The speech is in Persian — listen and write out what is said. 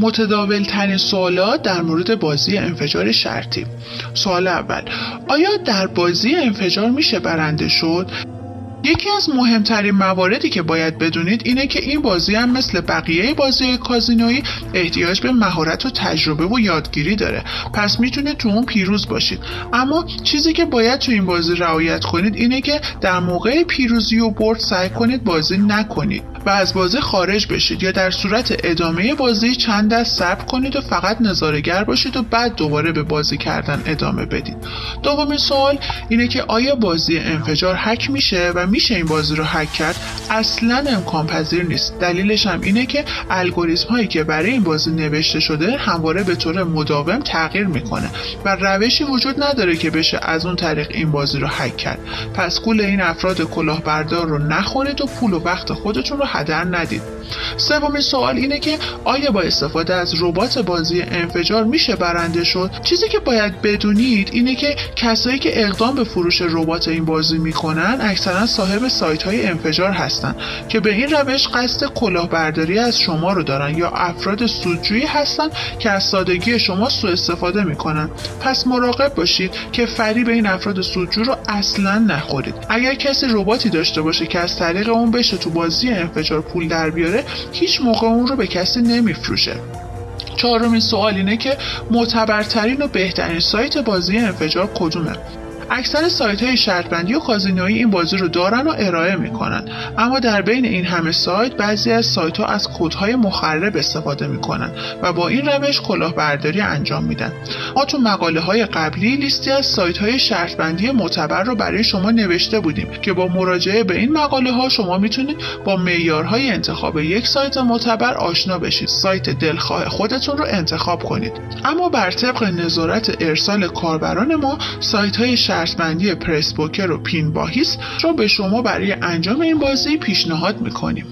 متداول ترین سوالات در مورد بازی انفجار شرطی سوال اول آیا در بازی انفجار میشه برنده شد؟ یکی از مهمترین مواردی که باید بدونید اینه که این بازی هم مثل بقیه بازی کازینویی احتیاج به مهارت و تجربه و یادگیری داره. پس می‌تونید تو اون پیروز باشید. اما چیزی که باید تو این بازی رعایت کنید اینه که در موقع پیروزی و برد سعی کنید بازی نکنید. و از بازی خارج بشید یا در صورت ادامه بازی چند دست صبر کنید و فقط نظارگر باشید و بعد دوباره به بازی کردن ادامه بدید. دومین سوال اینه که آیا بازی انفجار هک میشه و میشه این بازی رو هک کرد؟ اصلا امکان پذیر نیست. دلیلش هم اینه که الگوریتم هایی که برای این بازی نوشته شده همواره به طور مداوم تغییر می‌کنه و روشی وجود نداره که بشه از اون طریق این بازی رو هک کرد. پس گول این افراد کلاهبردار رو نخورید و پول و وقت خودتون رو هدر ندید. سومین سوال اینه که آیا با استفاده از ربات بازی انفجار میشه برنده شد؟ چیزی که باید بدونید اینه که کسایی که اقدام به فروش ربات این بازی می‌کنن اکثرا صاحب سایت های انفجار هستن که به این روش قصد کلاهبرداری از شما رو دارن یا افراد سودجویی هستن که از سادگی شما سوء استفاده می‌کنن. پس مراقب باشید که فریب این افراد سودجو رو اصلا نخورید. اگر کسی رباتی داشته باشه که از طریق اون بشه تو بازی انفجار پول در بیاره هیچ موقع اون رو به کسی نمیفروشه. چهارمین سوال اینه که معتبرترین و بهترین سایت بازی انفجار کدومه؟ اکثر سایت های شرطبندی و کازینویی این بازی رو دارن و ارائه می‌کنن. اما در بین این همه سایت بعضی از سایت ها از کودهای مخرب استفاده می‌کنن و با این روش کلاهبرداری انجام میدن. ما تو مقاله های قبلی لیستی از سایت های شرطبندی معتبر رو برای شما نوشته بودیم که با مراجعه به این مقاله ها شما می‌تونید با معیارهای انتخاب یک سایت معتبر آشنا بشید. سایت دلخواه خودتون رو انتخاب کنید. اما بر طبق نظارت ارسال کاربران ما سایت های شرطبندی پرسپوکر و پین باهیس رو به شما برای انجام این بازی پیشنهاد می‌کنیم.